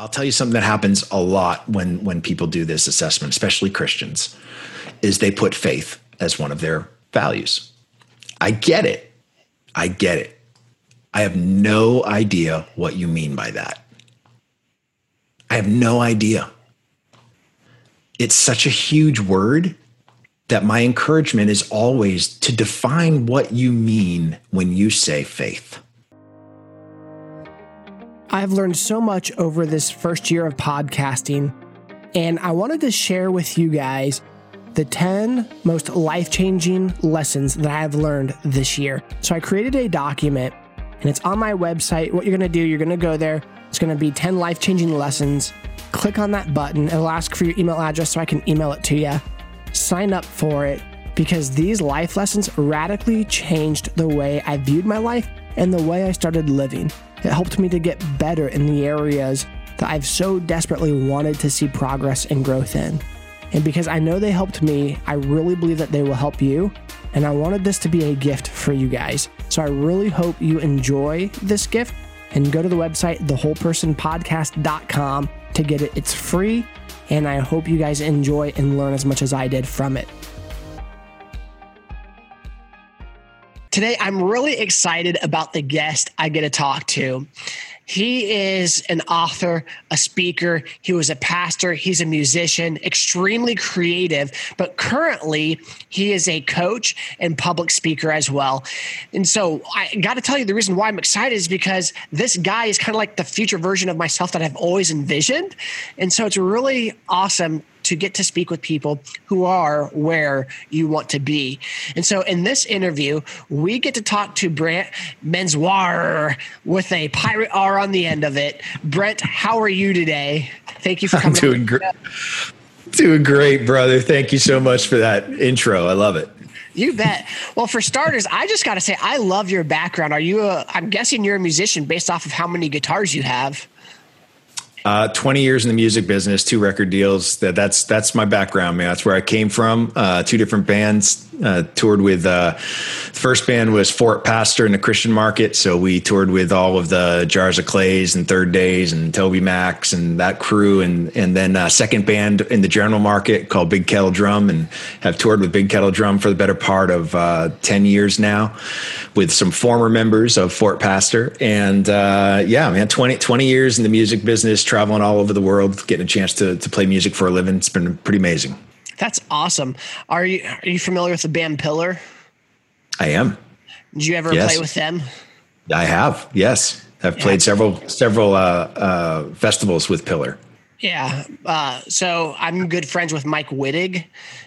I'll tell you something that happens a lot when when people do this assessment, especially Christians, is they put faith as one of their values. I get it. I get it. I have no idea what you mean by that. I have no idea. It's such a huge word that my encouragement is always to define what you mean when you say faith. I've learned so much over this first year of podcasting, and I wanted to share with you guys the 10 most life changing lessons that I have learned this year. So I created a document, and it's on my website. What you're gonna do, you're gonna go there, it's gonna be 10 life changing lessons. Click on that button, it'll ask for your email address so I can email it to you. Sign up for it because these life lessons radically changed the way I viewed my life and the way I started living. It helped me to get better in the areas that I've so desperately wanted to see progress and growth in. And because I know they helped me, I really believe that they will help you. And I wanted this to be a gift for you guys. So I really hope you enjoy this gift and go to the website, thewholepersonpodcast.com to get it. It's free. And I hope you guys enjoy and learn as much as I did from it. Today, I'm really excited about the guest I get to talk to. He is an author, a speaker. He was a pastor. He's a musician, extremely creative, but currently he is a coach and public speaker as well. And so I got to tell you, the reason why I'm excited is because this guy is kind of like the future version of myself that I've always envisioned. And so it's really awesome to get to speak with people who are where you want to be. And so in this interview, we get to talk to Brant Menswar with a pirate R on the end of it. Brant, how are you today? Thank you for coming. I'm doing great. Doing great, brother. Thank you so much for that intro. I love it. You bet. Well, for starters, I just got to say, I love your background. Are you a, I'm guessing you're a musician based off of how many guitars you have. Uh, 20 years in the music business, two record deals. That that's that's my background, man. That's where I came from. Uh, two different bands. Uh, toured with uh, first band was Fort Pastor in the Christian market, so we toured with all of the Jars of Clays and Third Days and TobyMacs and that crew, and and then uh, second band in the general market called Big Kettle Drum, and have toured with Big Kettle Drum for the better part of uh, 10 years now, with some former members of Fort Pastor, and uh, yeah, man, 20, 20 years in the music business traveling all over the world, getting a chance to, to play music for a living. It's been pretty amazing. That's awesome. Are you are you familiar with the band Pillar? I am. Did you ever yes. play with them? I have. Yes, I've yeah. played several several uh, uh, festivals with Pillar. Yeah. Uh, so I'm good friends with Mike Wittig,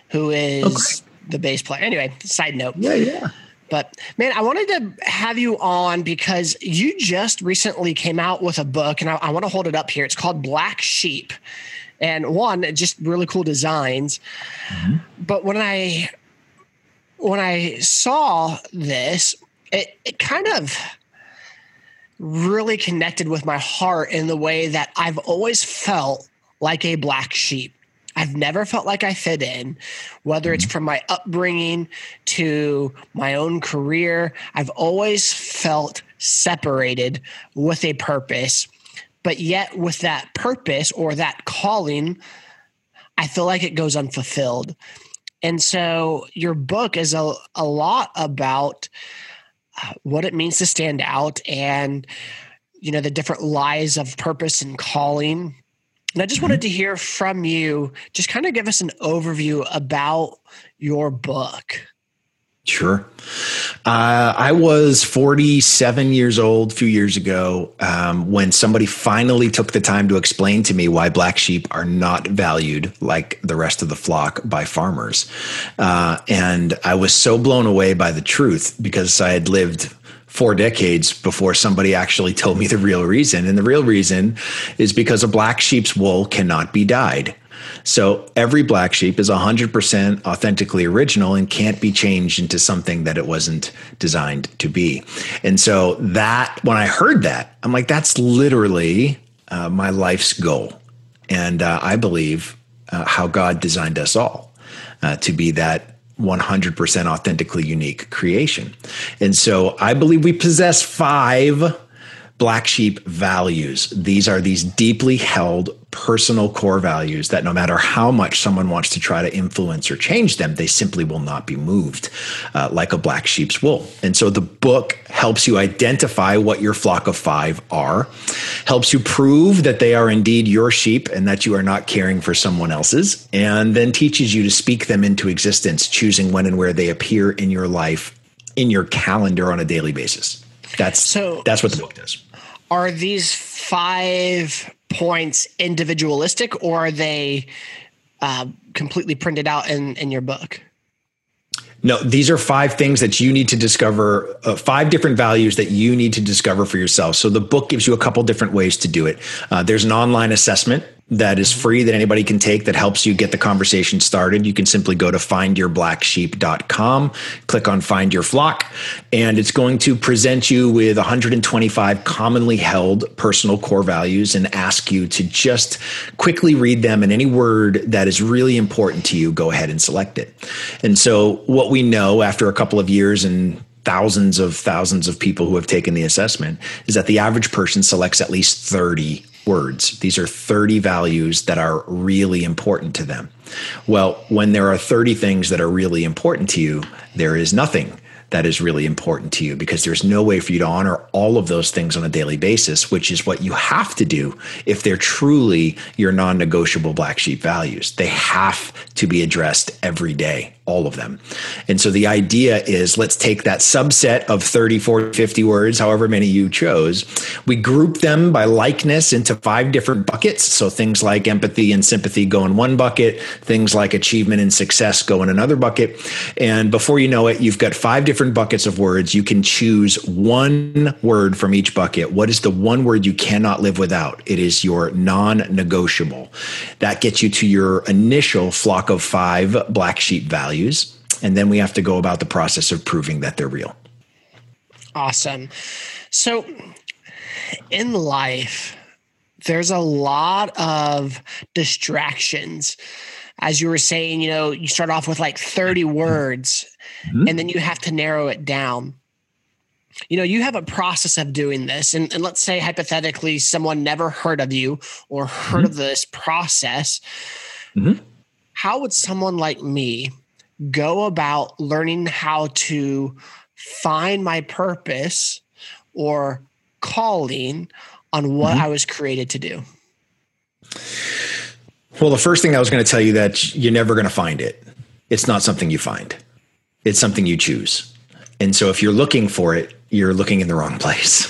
who is okay. the bass player. Anyway, side note. Yeah, yeah. But man, I wanted to have you on because you just recently came out with a book, and I, I want to hold it up here. It's called Black Sheep, and one, just really cool designs. Mm-hmm. But when I when I saw this, it, it kind of really connected with my heart in the way that I've always felt like a black sheep. I've never felt like I fit in, whether it's mm-hmm. from my upbringing to my own career. I've always felt separated with a purpose. But yet, with that purpose or that calling, I feel like it goes unfulfilled. And so, your book is a, a lot about uh, what it means to stand out and, you know, the different lies of purpose and calling and I just wanted mm-hmm. to hear from you, just kind of give us an overview about your book. Sure. Uh, I was 47 years old a few years ago um, when somebody finally took the time to explain to me why black sheep are not valued like the rest of the flock by farmers. Uh, and I was so blown away by the truth because I had lived four decades before somebody actually told me the real reason. And the real reason is because a black sheep's wool cannot be dyed. So every black sheep is 100% authentically original and can't be changed into something that it wasn't designed to be. And so that, when I heard that, I'm like, that's literally uh, my life's goal. And uh, I believe uh, how God designed us all uh, to be that 100% authentically unique creation. And so I believe we possess five black sheep values. These are these deeply held personal core values that no matter how much someone wants to try to influence or change them, they simply will not be moved uh, like a black sheep's wool. And so the book helps you identify what your flock of five are, helps you prove that they are indeed your sheep and that you are not caring for someone else's, and then teaches you to speak them into existence, choosing when and where they appear in your life, in your calendar on a daily basis. That's so that's what the book does are these five points individualistic or are they uh, completely printed out in, in your book? No, these are five things that you need to discover, uh, five different values that you need to discover for yourself. So the book gives you a couple different ways to do it. Uh, there's an online assessment that is free that anybody can take that helps you get the conversation started. You can simply go to findyourblacksheep.com, click on find your flock, and it's going to present you with 125 commonly held personal core values and ask you to just quickly read them and any word that is really important to you, go ahead and select it. And so what we know after a couple of years and thousands of thousands of people who have taken the assessment is that the average person selects at least 30 words. These are 30 values that are really important to them. Well, when there are 30 things that are really important to you, there is nothing that is really important to you because there's no way for you to honor all of those things on a daily basis, which is what you have to do if they're truly your non negotiable black sheep values. They have to be addressed every day all of them. And so the idea is let's take that subset of 30, 40, 50 words, however many you chose. We group them by likeness into five different buckets. So things like empathy and sympathy go in one bucket, things like achievement and success go in another bucket. And before you know it, you've got five different buckets of words. You can choose one word from each bucket. What is the one word you cannot live without? It is your non negotiable. That gets you to your initial flock of five black sheep values values. And then we have to go about the process of proving that they're real. Awesome. So in life, there's a lot of distractions. As you were saying, you know, you start off with like 30 words mm-hmm. and then you have to narrow it down. You know, you have a process of doing this. And, and let's say hypothetically, someone never heard of you or heard mm-hmm. of this process. Mm-hmm. How would someone like me go about learning how to find my purpose or calling on what mm-hmm. I was created to do? Well, the first thing I was going to tell you that you're never going to find it. It's not something you find. It's something you choose. And so if you're looking for it, you're looking in the wrong place.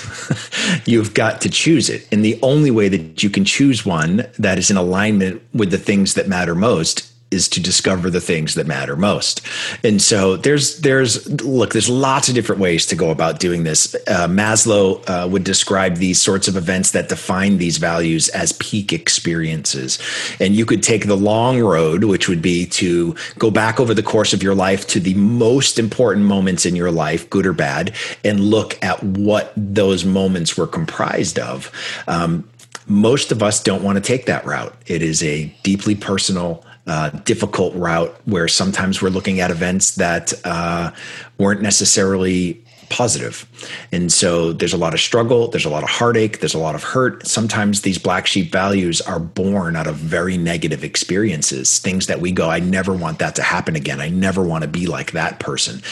You've got to choose it. And the only way that you can choose one that is in alignment with the things that matter most is to discover the things that matter most. And so there's there's look there's lots of different ways to go about doing this. Uh, Maslow uh, would describe these sorts of events that define these values as peak experiences. And you could take the long road, which would be to go back over the course of your life to the most important moments in your life, good or bad, and look at what those moments were comprised of. Um, most of us don't want to take that route. It is a deeply personal uh, difficult route where sometimes we're looking at events that uh, weren't necessarily positive. And so there's a lot of struggle, there's a lot of heartache, there's a lot of hurt. Sometimes these black sheep values are born out of very negative experiences, things that we go, I never want that to happen again. I never want to be like that person.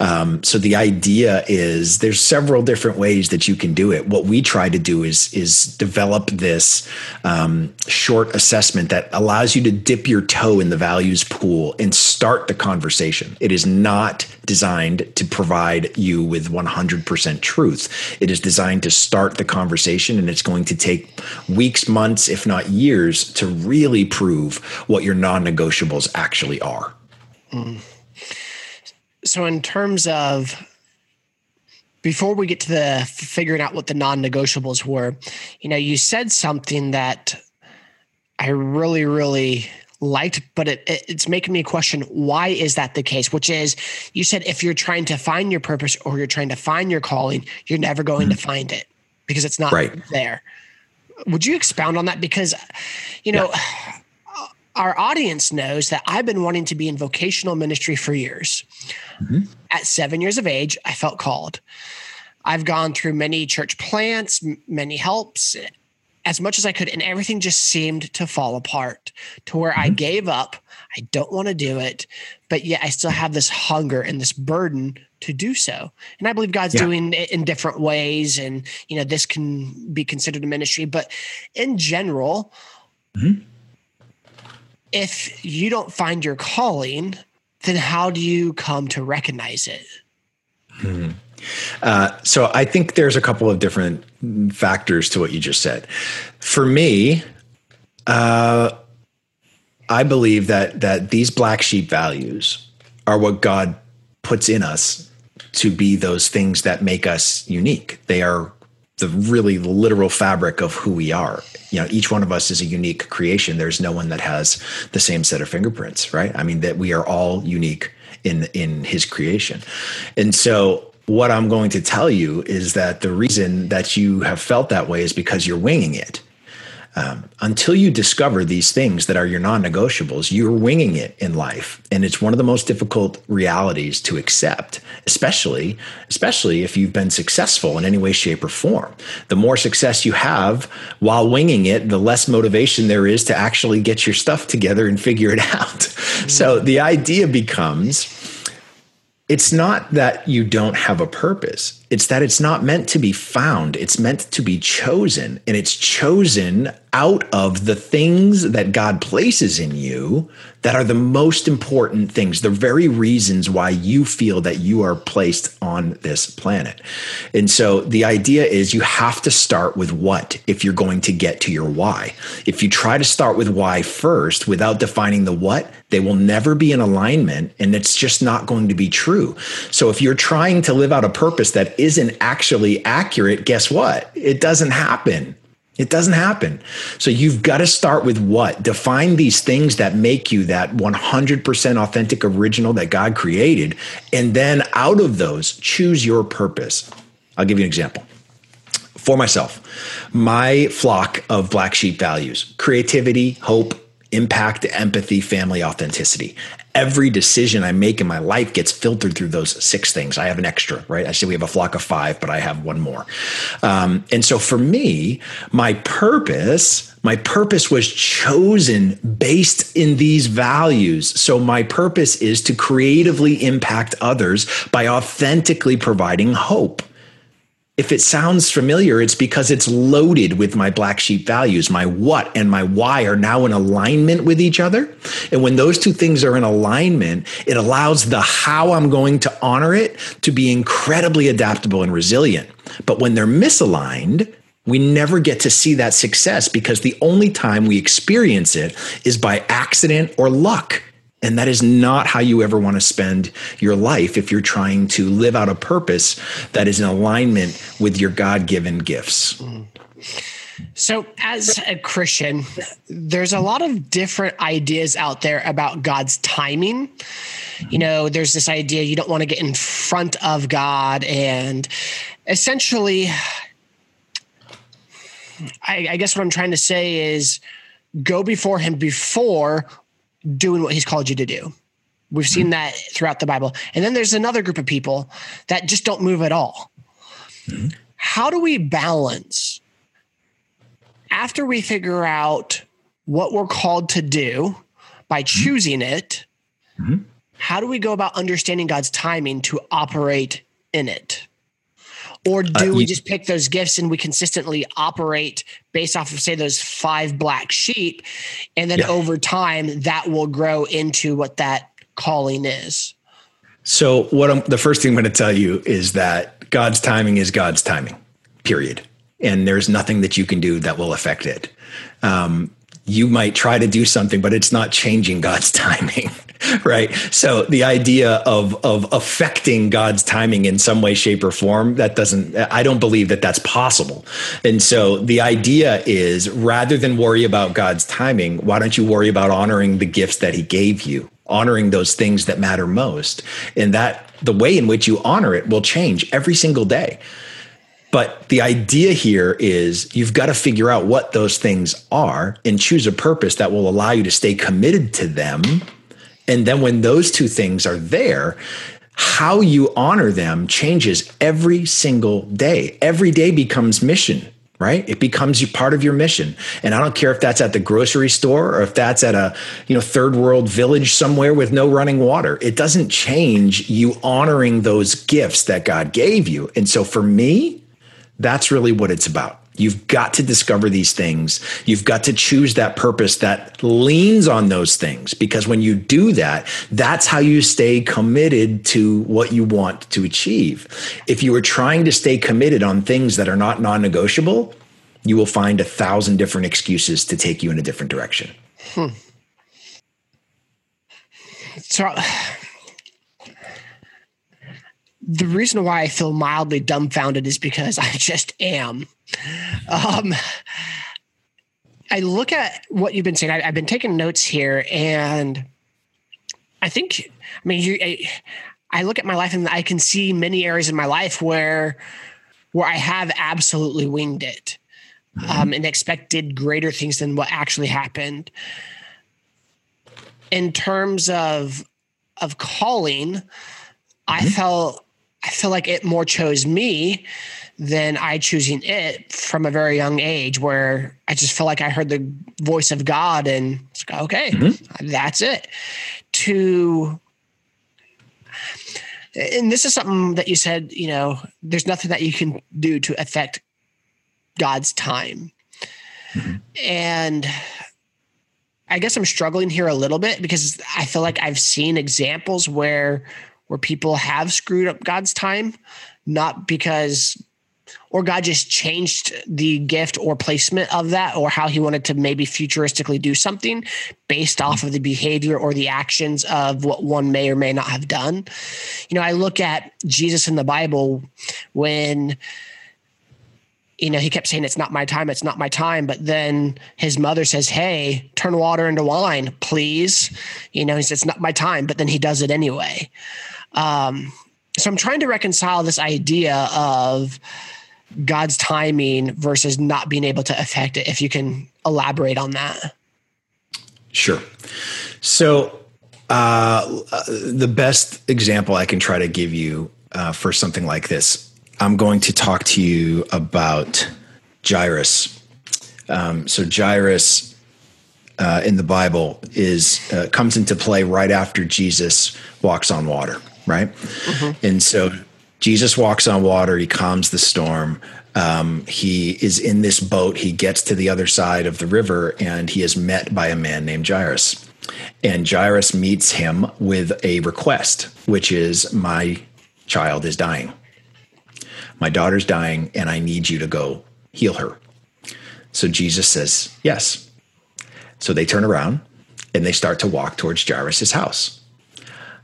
Um, so the idea is there's several different ways that you can do it. What we try to do is is develop this um, short assessment that allows you to dip your toe in the values pool and start the conversation. It is not designed to provide you with 100% truth. It is designed to start the conversation, and it's going to take weeks, months, if not years, to really prove what your non negotiables actually are. Mm. So, in terms of before we get to the figuring out what the non negotiables were, you know, you said something that I really, really liked, but it, it, it's making me question why is that the case? Which is, you said if you're trying to find your purpose or you're trying to find your calling, you're never going mm-hmm. to find it because it's not right. there. Would you expound on that? Because, you know, yeah. our audience knows that I've been wanting to be in vocational ministry for years. Mm-hmm. At seven years of age, I felt called. I've gone through many church plants, many helps, as much as I could, and everything just seemed to fall apart to where mm-hmm. I gave up. I don't want to do it, but yet I still have this hunger and this burden to do so. And I believe God's yeah. doing it in different ways. And, you know, this can be considered a ministry, but in general, mm-hmm. if you don't find your calling, then how do you come to recognize it? Mm-hmm. Uh, so I think there's a couple of different factors to what you just said. For me, uh, I believe that that these black sheep values are what God puts in us to be those things that make us unique. They are the really literal fabric of who we are. You know, each one of us is a unique creation. There's no one that has the same set of fingerprints, right? I mean, that we are all unique in in his creation. And so what I'm going to tell you is that the reason that you have felt that way is because you're winging it. Um, until you discover these things that are your non-negotiables you're winging it in life and it's one of the most difficult realities to accept especially especially if you've been successful in any way shape or form the more success you have while winging it the less motivation there is to actually get your stuff together and figure it out mm-hmm. so the idea becomes it's not that you don't have a purpose. It's that it's not meant to be found. It's meant to be chosen. And it's chosen out of the things that God places in you that are the most important things, the very reasons why you feel that you are placed on this planet. And so the idea is you have to start with what if you're going to get to your why. If you try to start with why first without defining the what, they will never be in alignment and it's just not going to be true. So if you're trying to live out a purpose that isn't actually accurate, guess what? It doesn't happen. It doesn't happen. So you've got to start with what? Define these things that make you that 100% authentic original that God created. And then out of those, choose your purpose. I'll give you an example. For myself, my flock of black sheep values creativity, hope, impact, empathy, family, authenticity. Every decision I make in my life gets filtered through those six things. I have an extra, right? I say we have a flock of five, but I have one more. Um, and so for me, my purpose, my purpose was chosen based in these values. So my purpose is to creatively impact others by authentically providing hope if it sounds familiar, it's because it's loaded with my black sheep values. My what and my why are now in alignment with each other. And when those two things are in alignment, it allows the how I'm going to honor it to be incredibly adaptable and resilient. But when they're misaligned, we never get to see that success because the only time we experience it is by accident or luck. And that is not how you ever want to spend your life if you're trying to live out a purpose that is in alignment with your God given gifts. So, as a Christian, there's a lot of different ideas out there about God's timing. You know, there's this idea you don't want to get in front of God, and essentially, I, I guess what I'm trying to say is go before Him before doing what he's called you to do. We've seen mm-hmm. that throughout the Bible. And then there's another group of people that just don't move at all. Mm-hmm. How do we balance after we figure out what we're called to do by mm-hmm. choosing it? Mm-hmm. How do we go about understanding God's timing to operate in it? Or do uh, you, we just pick those gifts and we consistently operate based off of, say, those five black sheep? And then yeah. over time, that will grow into what that calling is. So, what I'm, the first thing I'm going to tell you is that God's timing is God's timing, period. And there's nothing that you can do that will affect it. Um, you might try to do something, but it's not changing God's timing. right? So the idea of of affecting god's timing in some way shape or form that doesn't i don't believe that that's possible. And so the idea is rather than worry about god's timing why don't you worry about honoring the gifts that he gave you? Honoring those things that matter most. And that the way in which you honor it will change every single day. But the idea here is you've got to figure out what those things are and choose a purpose that will allow you to stay committed to them and then when those two things are there, how you honor them changes every single day. Every day becomes mission right? It becomes part of your mission. And i don't care if that's at the grocery store or if that's at a you know third world village somewhere with no running water. It doesn't change you honoring those gifts that god gave you. And so for me that's really what it's about You've got to discover these things. You've got to choose that purpose that leans on those things because when you do that, that's how you stay committed to what you want to achieve. If you are trying to stay committed on things that are not non negotiable, you will find a thousand different excuses to take you in a different direction. Hmm. So, the reason why I feel mildly dumbfounded is because I just am. Um, I look at what you've been saying. I, have been taking notes here, and I think, I mean, you, I, I look at my life and I can see many areas in my life where where I have absolutely winged it mm-hmm. um, and expected greater things than what actually happened. In terms of of calling, mm-hmm. I felt I feel like it more chose me than I choosing it from a very young age, where I just feel like I heard the voice of God and like, okay, mm-hmm. that's it. To and this is something that you said, you know, there's nothing that you can do to affect God's time. Mm-hmm. And I guess I'm struggling here a little bit because I feel like I've seen examples where where people have screwed up God's time, not because or God just changed the gift or placement of that, or how he wanted to maybe futuristically do something based off of the behavior or the actions of what one may or may not have done. You know, I look at Jesus in the Bible when you know, he kept saying, It's not my time, it's not my time. But then his mother says, Hey, turn water into wine, please. You know, he says, It's not my time, but then he does it anyway. Um, so I'm trying to reconcile this idea of God's timing versus not being able to affect it. If you can elaborate on that. Sure. So uh, the best example I can try to give you uh, for something like this, I'm going to talk to you about Jairus. Um, so Jairus uh, in the Bible is uh, comes into play right after Jesus walks on water right? Mm-hmm. And so Jesus walks on water, he calms the storm. Um, he is in this boat. He gets to the other side of the river and he is met by a man named Jairus. And Jairus meets him with a request, which is, My child is dying. My daughter's dying, and I need you to go heal her. So Jesus says, Yes. So they turn around and they start to walk towards Jairus' house.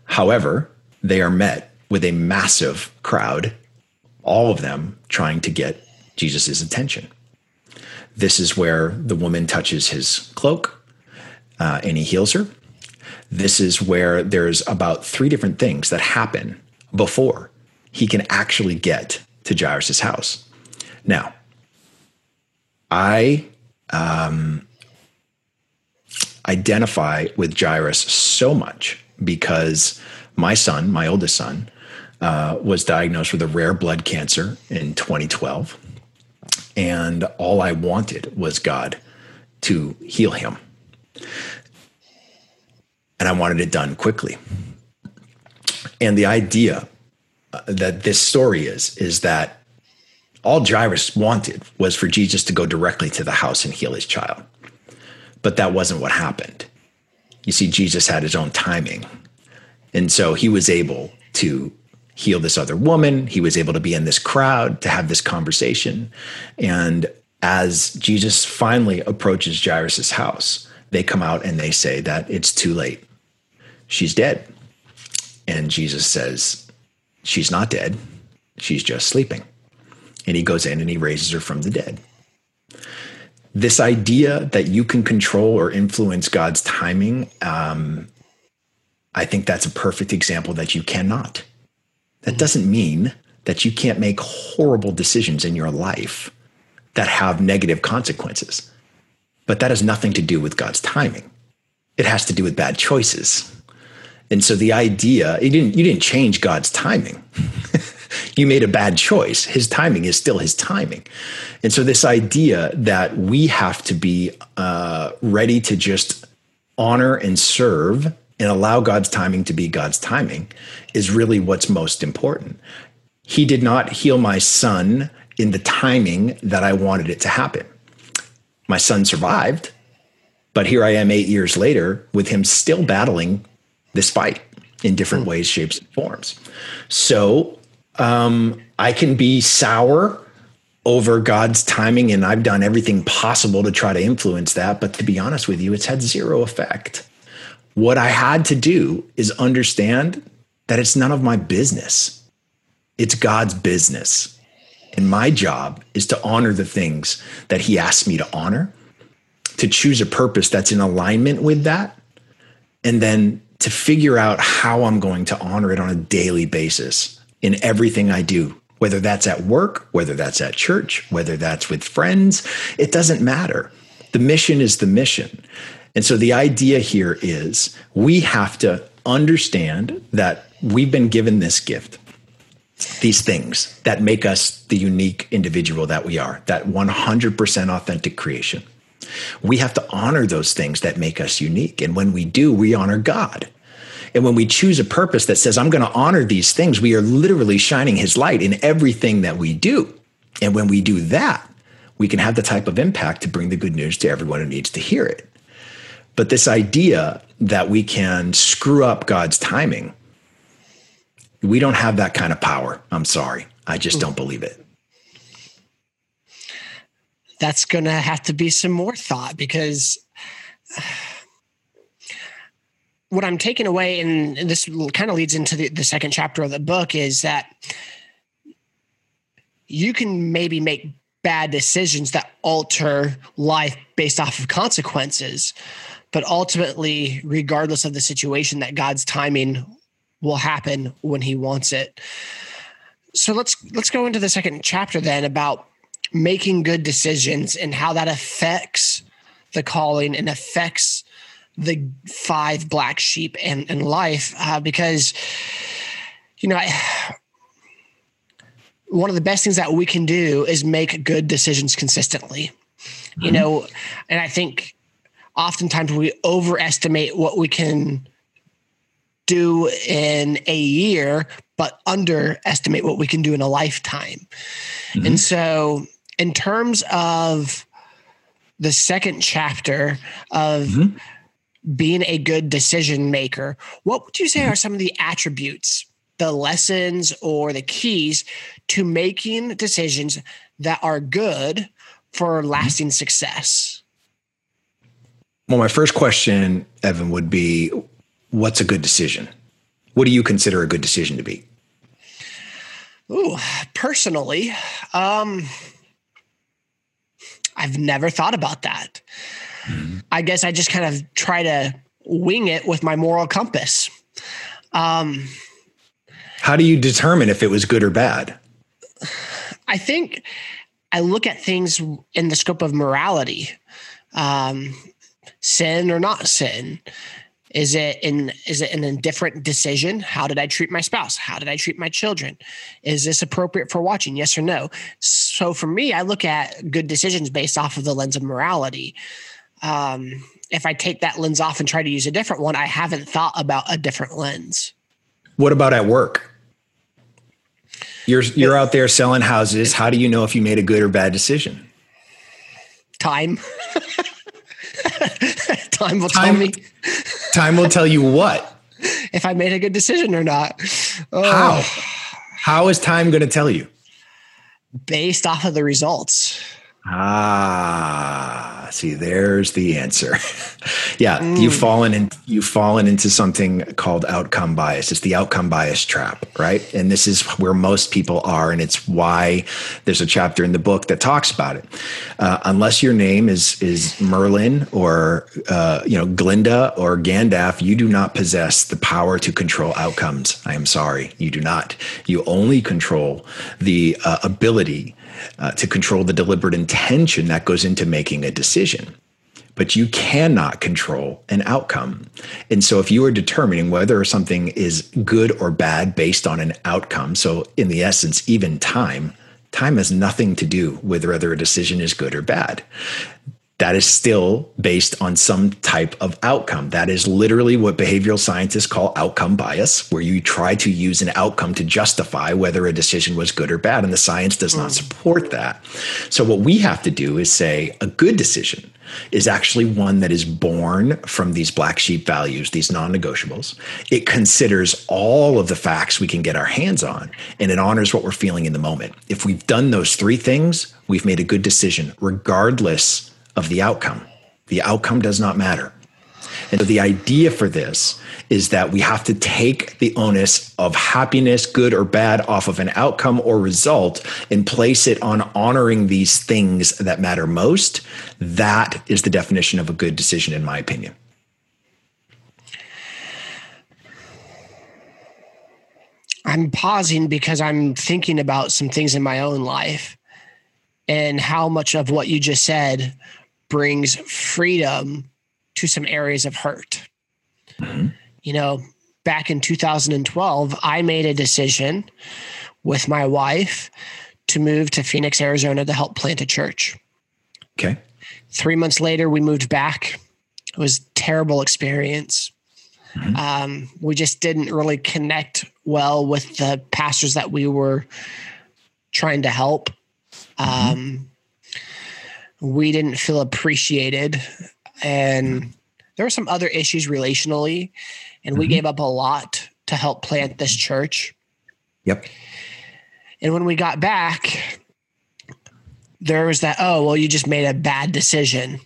However, they are met with a massive crowd, all of them trying to get Jesus' attention. This is where the woman touches his cloak uh, and he heals her. This is where there's about three different things that happen before he can actually get to Jairus' house. Now, I um, identify with Jairus so much because my son, my oldest son, uh, was diagnosed with a rare blood cancer in 2012. And all I wanted was God to heal him. And I wanted it done quickly. And the idea uh, that this story is, is that all Jairus wanted was for Jesus to go directly to the house and heal his child. But that wasn't what happened. You see, Jesus had his own timing and so he was able to heal this other woman. He was able to be in this crowd to have this conversation. And as Jesus finally approaches Jairus' house, they come out and they say that it's too late. She's dead. And Jesus says, She's not dead. She's just sleeping. And he goes in and he raises her from the dead. This idea that you can control or influence God's timing um, I think that's a perfect example that you cannot. That doesn't mean that you can't make horrible decisions in your life that have negative consequences. But that has nothing to do with God's timing. It has to do with bad choices. And so the idea, you didn't you didn't change God's timing. you made a bad choice. His timing is still his timing. And so this idea that we have to be uh, ready to just honor and serve and allow God's timing to be God's timing is really what's most important. He did not heal my son in the timing that I wanted it to happen. My son survived, but here I am eight years later with him still battling this fight in different hmm. ways, shapes, and forms. So um, I can be sour over God's timing, and I've done everything possible to try to influence that. But to be honest with you, it's had zero effect. What I had to do is understand that it's none of my business, it's God's business. And my job is to honor the things that He asked me to honor, to choose a purpose that's in alignment with that, and then to figure out how I'm going to honor it on a daily basis in everything I do, whether that's at work, whether that's at church, whether that's with friends, it doesn't matter. The mission is the mission. And so the idea here is we have to understand that we've been given this gift, these things that make us the unique individual that we are, that 100% authentic creation. We have to honor those things that make us unique. And when we do, we honor God. And when we choose a purpose that says, I'm going to honor these things, we are literally shining his light in everything that we do. And when we do that, we can have the type of impact to bring the good news to everyone who needs to hear it. But this idea that we can screw up God's timing, we don't have that kind of power. I'm sorry. I just don't believe it. That's going to have to be some more thought because what I'm taking away, and this kind of leads into the, the second chapter of the book, is that you can maybe make bad decisions that alter life based off of consequences but ultimately, regardless of the situation, that God's timing will happen when He wants it. So let's let's go into the second chapter then about making good decisions and how that affects the calling and affects the five black sheep and, and life uh, because you know I, one of the best things that we can do is make good decisions consistently mm-hmm. you know and i think oftentimes we overestimate what we can do in a year, but underestimate what we can do in a lifetime. Mm-hmm. And so, in terms of the second chapter of mm-hmm. being a good decision maker, what would you say mm-hmm. are some of the attributes, the lessons, or the keys to making decisions that are good for mm-hmm. lasting success? Well, my first question, Evan, would be what's a good decision? What do you consider a good decision to be? Ooh, personally, um, I've never thought about that. Mm-hmm. I guess I just kind of try to wing it with my moral compass. Um, How do you determine if it was good or bad? I think I look at things in the scope of morality. Um, sin or not sin? Is it in is it an indifferent decision? How did I treat my spouse? How did I treat my children? Is this appropriate for watching? Yes or no? So for me, I look at good decisions based off of the lens of morality. Um, if I take that lens off and try to use a different one, I haven't thought about a different lens. What about at work? You're you're out there selling houses. How do you know if you made a good or bad decision? Time. time will time, tell me. time will tell you what? If I made a good decision or not. Oh. How? How is time going to tell you? Based off of the results. Ah, see, there's the answer. yeah, mm. you've fallen in you've fallen into something called outcome bias. It's the outcome bias trap, right? And this is where most people are, and it's why there's a chapter in the book that talks about it. Uh, unless your name is is Merlin or uh, you know Glinda or Gandalf, you do not possess the power to control outcomes. I am sorry, you do not. You only control the uh, ability uh, to control the deliberate intention that goes into making a decision. but you cannot control an outcome. And so if you are determining whether something is good or bad based on an outcome, so in the essence, even time, time has nothing to do with whether a decision is good or bad that is still based on some type of outcome. That is literally what behavioral scientists call outcome bias, where you try to use an outcome to justify whether a decision was good or bad. And the science does not mm. support that. So, what we have to do is say a good decision is actually one that is born from these black sheep values, these non negotiables. It considers all of the facts we can get our hands on, and it honors what we're feeling in the moment. If we've done those three things, we've made a good decision, regardless of the outcome. The outcome does not matter. And so the idea for this is that we have to take the onus of happiness, good or bad, off of an outcome or result and place it on honoring these things that matter most. That is the definition of a good decision, in my opinion. I'm pausing because I'm thinking about some things in my own life and how much of what you just said brings freedom to some areas of hurt. Mm-hmm. You know, back in 2012, I made a decision with my wife to move to Phoenix, Arizona to help plant a church. Okay. Three months later, we moved back. It was terrible experience. Mm-hmm. Um, we just didn't really connect well with the pastors that we were trying to help. Mm-hmm. Um, we didn't feel appreciated. And there were some other issues relationally and mm-hmm. we gave up a lot to help plant this church. Yep. And when we got back there was that oh well you just made a bad decision.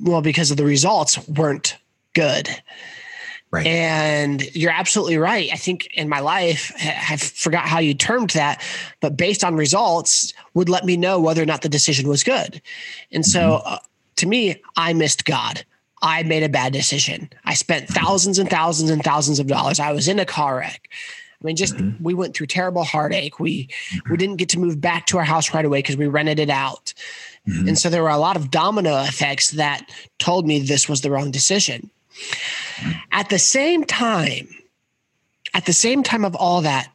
Well because of the results weren't good Right. And you're absolutely right. I think in my life, I forgot how you termed that, but based on results, would let me know whether or not the decision was good. And so, mm-hmm. uh, to me, I missed God. I made a bad decision. I spent thousands and thousands and thousands of dollars. I was in a car wreck. I mean, just mm-hmm. we went through terrible heartache. We mm-hmm. we didn't get to move back to our house right away because we rented it out. Mm-hmm. And so there were a lot of domino effects that told me this was the wrong decision. At the same time, at the same time of all that,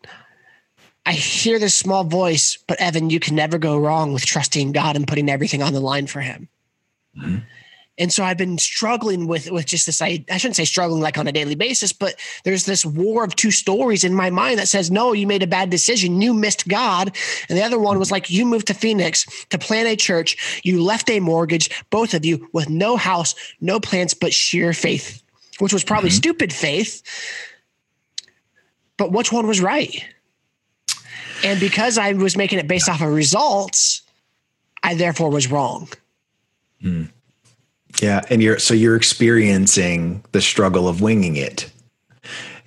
I hear this small voice, but Evan, you can never go wrong with trusting God and putting everything on the line for Him. Mm-hmm. And so I've been struggling with with just this. I, I shouldn't say struggling like on a daily basis, but there's this war of two stories in my mind that says, no, you made a bad decision. You missed God. And the other one was like, you moved to Phoenix to plant a church. You left a mortgage, both of you, with no house, no plans, but sheer faith which was probably mm-hmm. stupid faith. But which one was right? And because I was making it based off of results, I therefore was wrong. Hmm. Yeah, and you're so you're experiencing the struggle of winging it.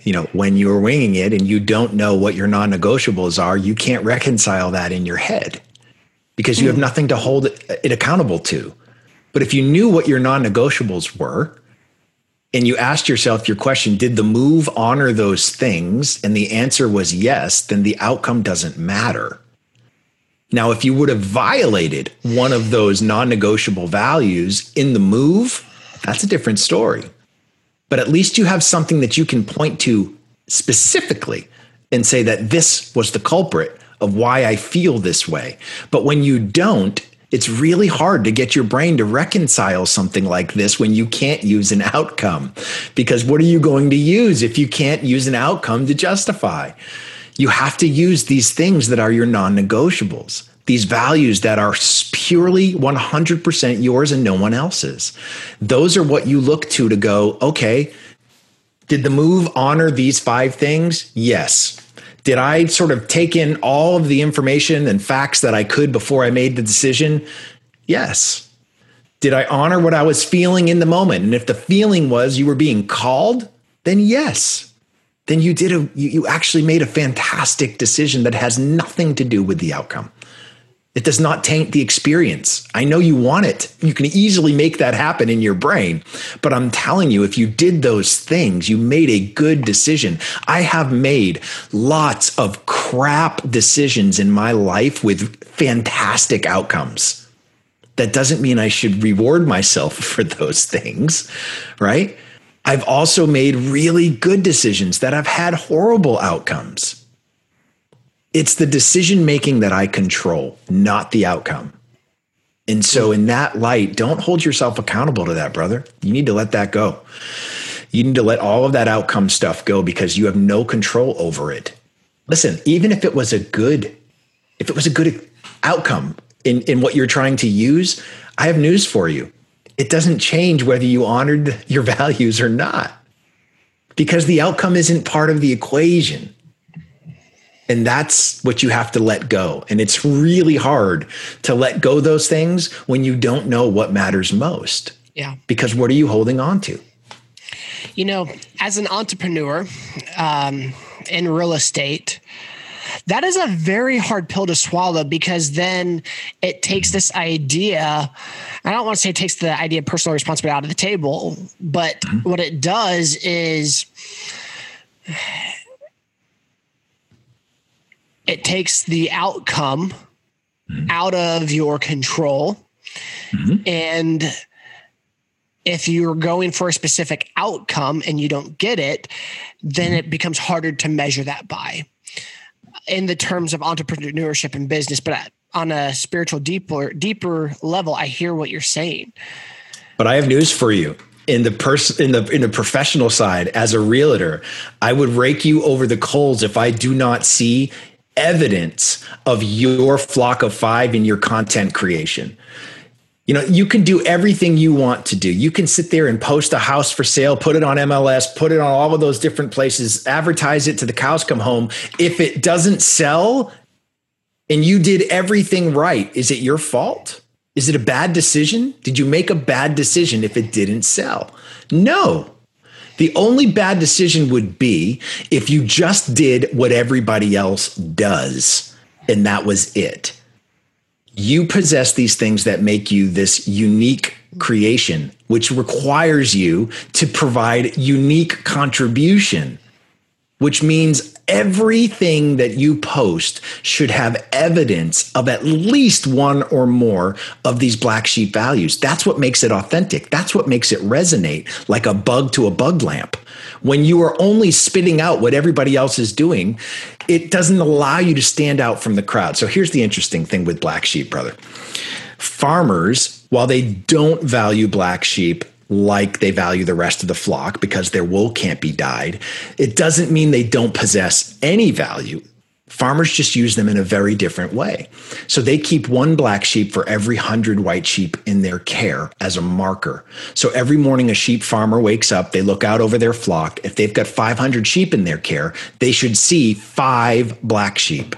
You know, when you're winging it and you don't know what your non-negotiables are, you can't reconcile that in your head because you have hmm. nothing to hold it accountable to. But if you knew what your non-negotiables were, and you asked yourself your question did the move honor those things and the answer was yes then the outcome doesn't matter now if you would have violated one of those non-negotiable values in the move that's a different story but at least you have something that you can point to specifically and say that this was the culprit of why I feel this way. But when you don't, it's really hard to get your brain to reconcile something like this when you can't use an outcome. Because what are you going to use if you can't use an outcome to justify? You have to use these things that are your non negotiables, these values that are purely 100% yours and no one else's. Those are what you look to to go, okay, did the move honor these five things? Yes did I sort of take in all of the information and facts that I could before I made the decision? Yes. Did I honor what I was feeling in the moment? And if the feeling was you were being called, then yes. Then you did a you, actually made a fantastic decision that has nothing to do with the outcome. It does not taint the experience. I know you want it. You can easily make that happen in your brain. But I'm telling you, if you did those things, you made a good decision. I have made lots of crap decisions in my life with fantastic outcomes. That doesn't mean I should reward myself for those things, right? I've also made really good decisions that have had horrible outcomes. It's the decision making that I control, not the outcome. And so, in that light, don't hold yourself accountable to that, brother. You need to let that go. You need to let all of that outcome stuff go because you have no control over it. Listen, even if it was a good, if it was a good outcome in, in what you're trying to use, I have news for you. It doesn't change whether you honored your values or not because the outcome isn't part of the equation. And that's what you have to let go. And it's really hard to let go those things when you don't know what matters most. Yeah. Because what are you holding on to? You know, as an entrepreneur um, in real estate, that is a very hard pill to swallow because then it takes this idea. I don't want to say it takes the idea of personal responsibility out of the table, but mm-hmm. what it does is it takes the outcome mm-hmm. out of your control. Mm-hmm. And if you're going for a specific outcome and you don't get it, then it becomes harder to measure that by in the terms of entrepreneurship and business. But on a spiritual, deeper, deeper level, I hear what you're saying. But I have news for you in the person in the in the professional side as a realtor i would rake you over the coals if i do not see evidence of your flock of five in your content creation. You know, you can do everything you want to do. You can sit there and post a house for sale, put it on MLS, put it on all of those different places, advertise it to the cows come home. If it doesn't sell and you did everything right, is it your fault? Is it a bad decision? Did you make a bad decision if it didn't sell? No. The only bad decision would be if you just did what everybody else does, and that was it. You possess these things that make you this unique creation, which requires you to provide unique contribution, which means everything that you post should have evidence of at least one or more of these black sheep values. That's what makes it authentic. That's what makes it resonate like a bug to a bug lamp. When you are only spitting out what everybody else is doing, it doesn't allow you to stand out from the crowd. So here's the interesting thing with black sheep, brother. Farmers, while they don't value black sheep, like they value the rest of the flock because their wool can't be dyed. It doesn't mean they don't possess any value. Farmers just use them in a very different way. So they keep one black sheep for every hundred white sheep in their care as a marker. So every morning a sheep farmer wakes up, they look out over their flock. If they've got 500 sheep in their care, they should see five black sheep.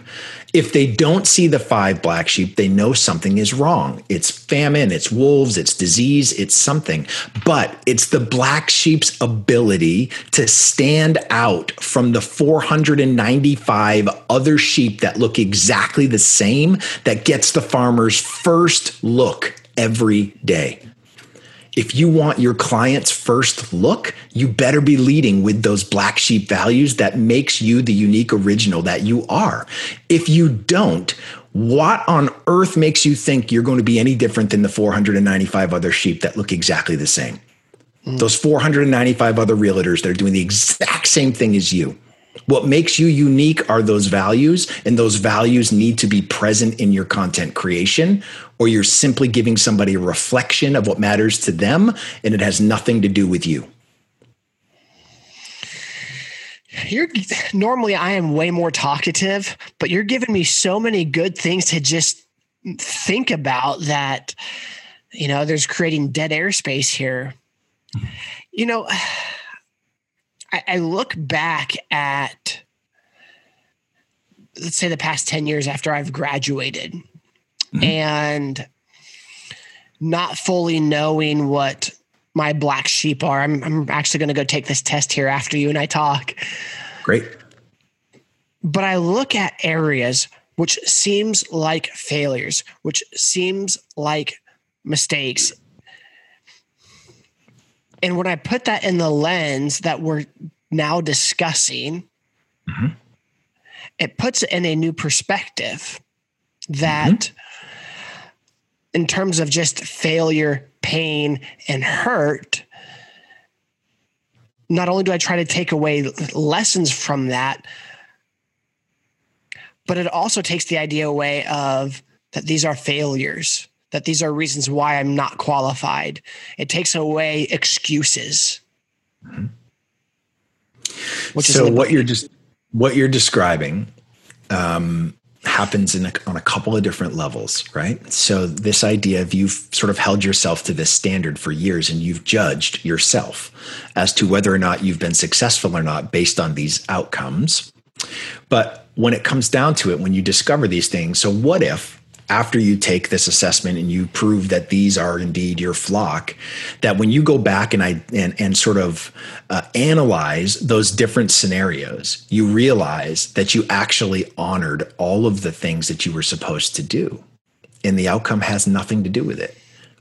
If they don't see the five black sheep, they know something is wrong. It's famine, it's wolves, it's disease, it's something. But it's the black sheep's ability to stand out from the 495 other sheep that look exactly the same that gets the farmer's first look every day if you want your client's first look, you better be leading with those black sheep values that makes you the unique original that you are. If you don't, what on earth makes you think you're going to be any different than the 495 other sheep that look exactly the same? Mm. Those 495 other realtors that are doing the exact same thing as you. What makes you unique are those values, and those values need to be present in your content creation, or you're simply giving somebody a reflection of what matters to them, and it has nothing to do with you. You're normally I am way more talkative, but you're giving me so many good things to just think about that, you know, there's creating dead airspace here. You know, I, I look back at let's say the past 10 years after I've graduated mm-hmm. and not fully knowing what my black sheep are. I'm, I'm actually going to go take this test here after you and I talk. Great. But I look at areas which seems like failures, which seems like mistakes and when I put that in the lens that we're now discussing, mm-hmm. it puts it in a new perspective that mm-hmm. in terms of just failure, pain, and hurt, not only do I try to take away lessons from that, but it also takes the idea away of that these are failures, that these are reasons why I'm not qualified. It takes away excuses. Mm-hmm. Which so what you're just what you're describing um, happens in a, on a couple of different levels, right? So this idea of you've sort of held yourself to this standard for years and you've judged yourself as to whether or not you've been successful or not based on these outcomes. But when it comes down to it, when you discover these things, so what if after you take this assessment and you prove that these are indeed your flock, that when you go back and I and, and sort of uh, analyze those different scenarios, you realize that you actually honored all of the things that you were supposed to do, and the outcome has nothing to do with it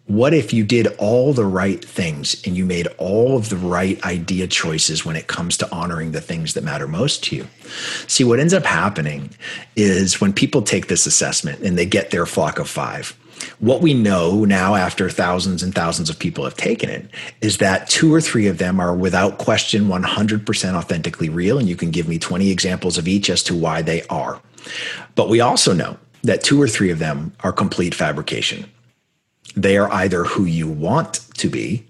what if you did all the right things and you made all of the right idea choices when it comes to honoring the things that matter most to you? See, what ends up happening is when people take this assessment and they get their flock of five, what we know now after thousands and thousands of people have taken it is that two or three of them are without question 100% authentically real. And you can give me 20 examples of each as to why they are. But we also know that two or three of them are complete fabrication they are either who you want to be,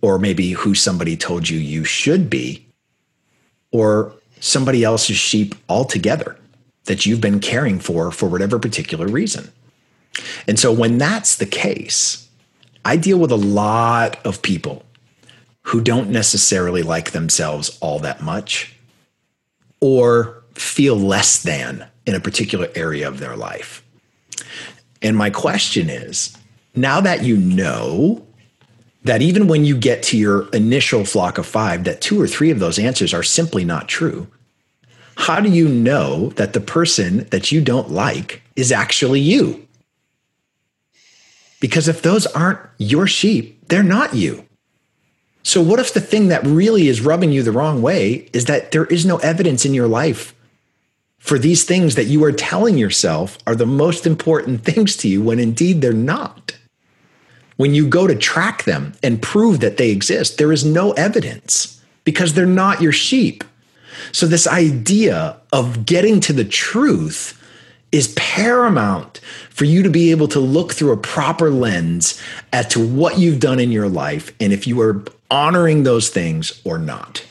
or maybe who somebody told you you should be, or somebody else's sheep altogether that you've been caring for for whatever particular reason. And so when that's the case, I deal with a lot of people who don't necessarily like themselves all that much or feel less than in a particular area of their life. And my question is now that you know that even when you get to your initial flock of five, that two or three of those answers are simply not true, how do you know that the person that you don't like is actually you? Because if those aren't your sheep, they're not you. So, what if the thing that really is rubbing you the wrong way is that there is no evidence in your life for these things that you are telling yourself are the most important things to you when indeed they're not? When you go to track them and prove that they exist, there is no evidence because they're not your sheep. So, this idea of getting to the truth is paramount for you to be able to look through a proper lens as to what you've done in your life and if you are honoring those things or not.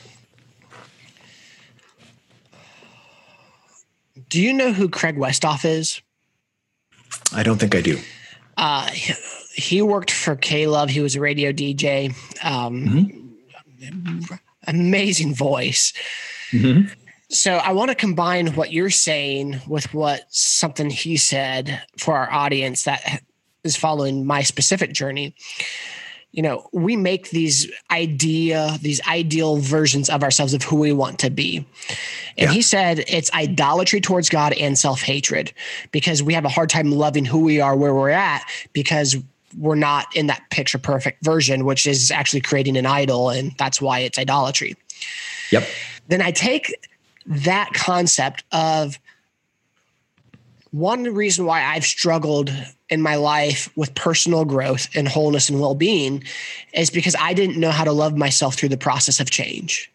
Do you know who Craig Westoff is? I don't think I do. Uh, he worked for K Love. He was a radio DJ. Um, mm-hmm. Amazing voice. Mm-hmm. So I want to combine what you're saying with what something he said for our audience that is following my specific journey. You know, we make these idea, these ideal versions of ourselves of who we want to be. And yeah. he said it's idolatry towards God and self hatred because we have a hard time loving who we are where we're at because we're not in that picture perfect version, which is actually creating an idol. And that's why it's idolatry. Yep. Then I take that concept of one reason why I've struggled in my life with personal growth and wholeness and well being is because I didn't know how to love myself through the process of change.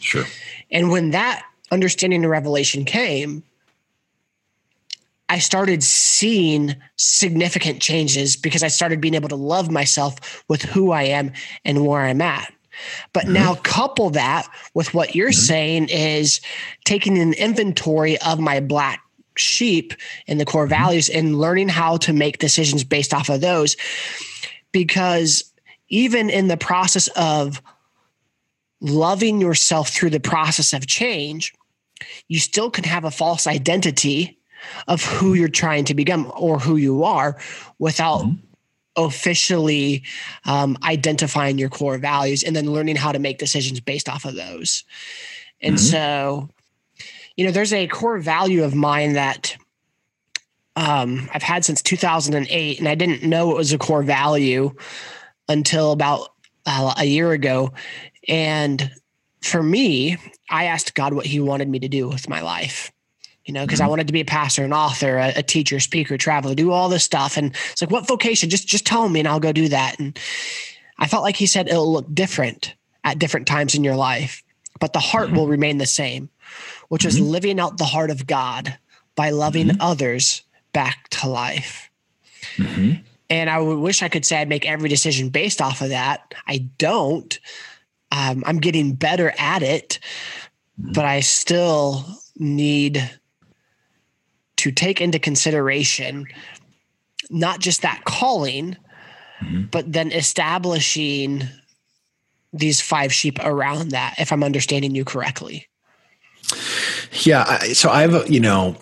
Sure. And when that understanding and revelation came, I started seeing significant changes because I started being able to love myself with who I am and where I'm at. But mm-hmm. now couple that with what you're mm-hmm. saying is taking an inventory of my black sheep and the core mm-hmm. values and learning how to make decisions based off of those. Because even in the process of loving yourself through the process of change, you still can have a false identity of who you're trying to become or who you are without mm-hmm. officially um, identifying your core values and then learning how to make decisions based off of those. And mm-hmm. so, you know, there's a core value of mine that um, I've had since 2008, and I didn't know it was a core value until about uh, a year ago. And for me, I asked God what He wanted me to do with my life you know, because mm-hmm. I wanted to be a pastor, an author, a, a, teacher, speaker, traveler, do all this stuff. And it's like, what vocation? Just just tell me and I'll go do that. And I felt like he said it'll look different at different times in your life, but the heart mm-hmm. will remain the same, which mm-hmm. is living out the heart of God by loving mm-hmm. others back to life. Mm-hmm. And I wish I could say I'd make every decision based off of that. I don't. Um, I'm getting better at it, mm-hmm. but I still need to take into consideration not just that calling, mm-hmm. but then establishing these five sheep around that, if I'm understanding you correctly. Yeah. I, so I've, you know,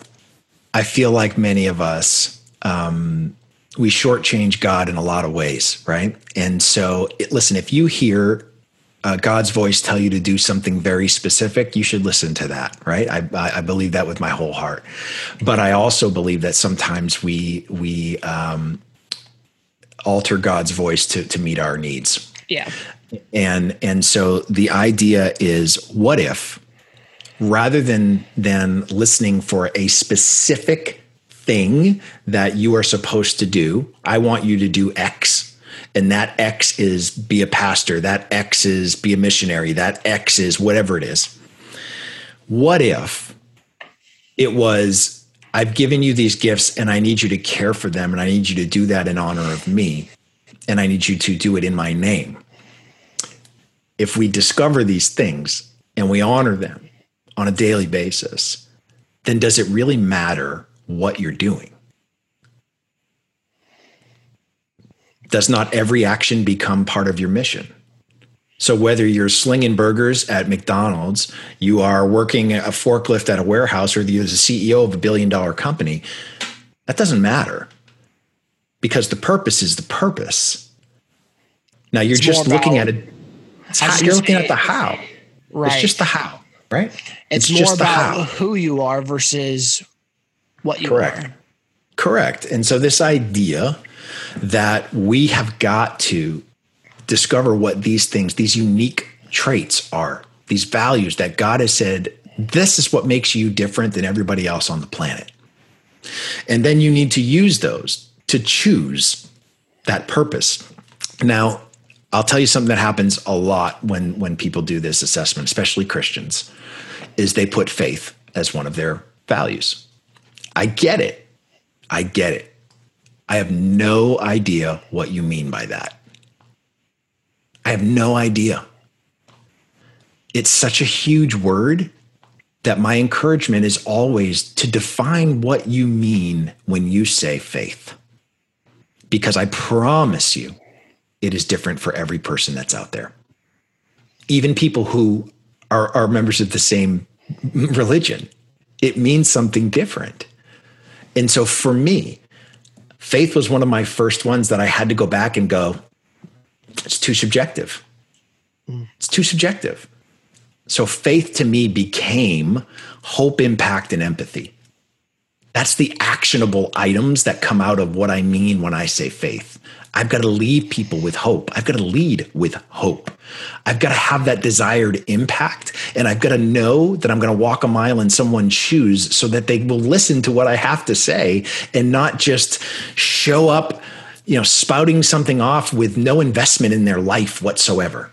I feel like many of us, um, we shortchange God in a lot of ways, right? And so, it, listen, if you hear uh, God's voice tell you to do something very specific, you should listen to that, right? I, I, believe that with my whole heart. But I also believe that sometimes we we um, alter God's voice to to meet our needs. Yeah. And and so the idea is, what if rather than than listening for a specific thing that you are supposed to do, I want you to do X and that X is be a pastor, that X is be a missionary, that X is whatever it is. What if it was, I've given you these gifts and I need you to care for them and I need you to do that in honor of me and I need you to do it in my name? If we discover these things and we honor them on a daily basis, then does it really matter what you're doing? Does not every action become part of your mission? So whether you're slinging burgers at McDonald's, you are working a forklift at a warehouse, or you're the CEO of a billion dollar company, that doesn't matter because the purpose is the purpose. Now you're it's just looking at it. How, you're looking at the how. Right. It's just the how, right? It's, it's more about who you are versus what you Correct. are. Correct. And so this idea that we have got to discover what these things, these unique traits are, these values that God has said, this is what makes you different than everybody else on the planet. And then you need to use those to choose that purpose. Now, I'll tell you something that happens a lot when when people do this assessment, especially Christians, is they put faith as one of their values. I get it. I get it. I have no idea what you mean by that. I have no idea. It's such a huge word that my encouragement is always to define what you mean when you say faith. Because I promise you, it is different for every person that's out there. Even people who are, are members of the same religion, it means something different. And so for me, faith was one of my first ones that I had to go back and go, it's too subjective. It's too subjective. So faith to me became hope, impact, and empathy. That's the actionable items that come out of what I mean when I say faith. I've got to leave people with hope. I've got to lead with hope. I've got to have that desired impact. And I've got to know that I'm going to walk a mile in someone's shoes so that they will listen to what I have to say and not just show up, you know, spouting something off with no investment in their life whatsoever.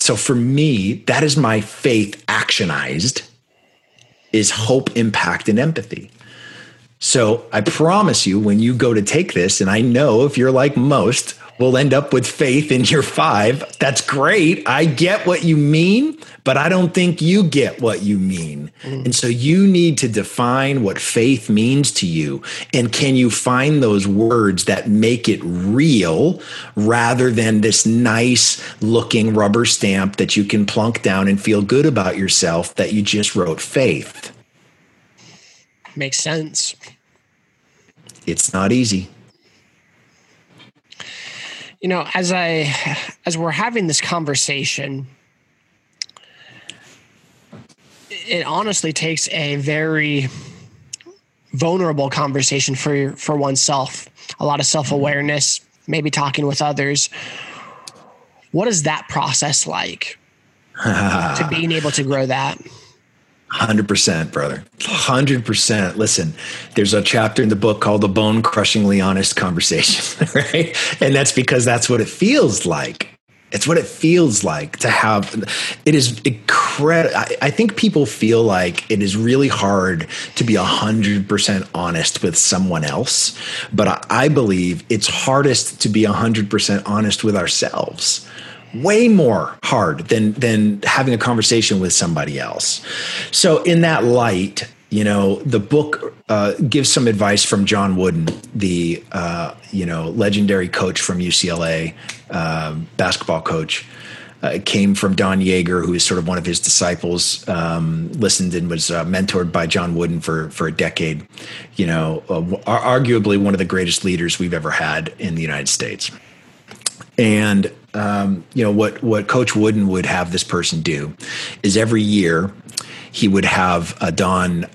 So for me, that is my faith actionized is hope, impact, and empathy. So I promise you, when you go to take this, and I know if you're like most, we'll end up with faith in your five. That's great. I get what you mean, but I don't think you get what you mean. Mm. And so you need to define what faith means to you. And can you find those words that make it real rather than this nice looking rubber stamp that you can plunk down and feel good about yourself that you just wrote faith? Makes sense. It's not easy. You know, as I as we're having this conversation, it honestly takes a very vulnerable conversation for for oneself. A lot of self-awareness, maybe talking with others. What is that process like? to being able to grow that? 100%, brother. 100%. Listen, there's a chapter in the book called The Bone Crushingly Honest Conversation, right? And that's because that's what it feels like. It's what it feels like to have. It is incredible. I, I, think people feel like it is really hard to be 100% honest with someone else. But I, I believe it's hardest to be 100% honest with ourselves way more hard than than having a conversation with somebody else. So in that light, you know, the book uh, gives some advice from John Wooden, the uh, you know legendary coach from UCLA, uh, basketball coach. Uh, came from Don Yaeger, who is sort of one of his disciples. Um, listened and was uh, mentored by John Wooden for for a decade. You know, uh, arguably one of the greatest leaders we've ever had in the United States. And um, you know what what Coach Wooden would have this person do is every year he would have uh, Don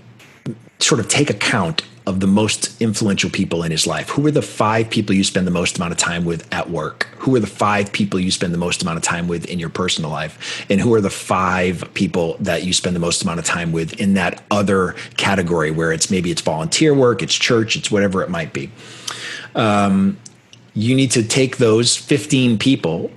sort of take account of the most influential people in his life. Who are the five people you spend the most amount of time with at work? Who are the five people you spend the most amount of time with in your personal life? And who are the five people that you spend the most amount of time with in that other category where it's maybe it's volunteer work, it's church, it's whatever it might be. Um, you need to take those 15 people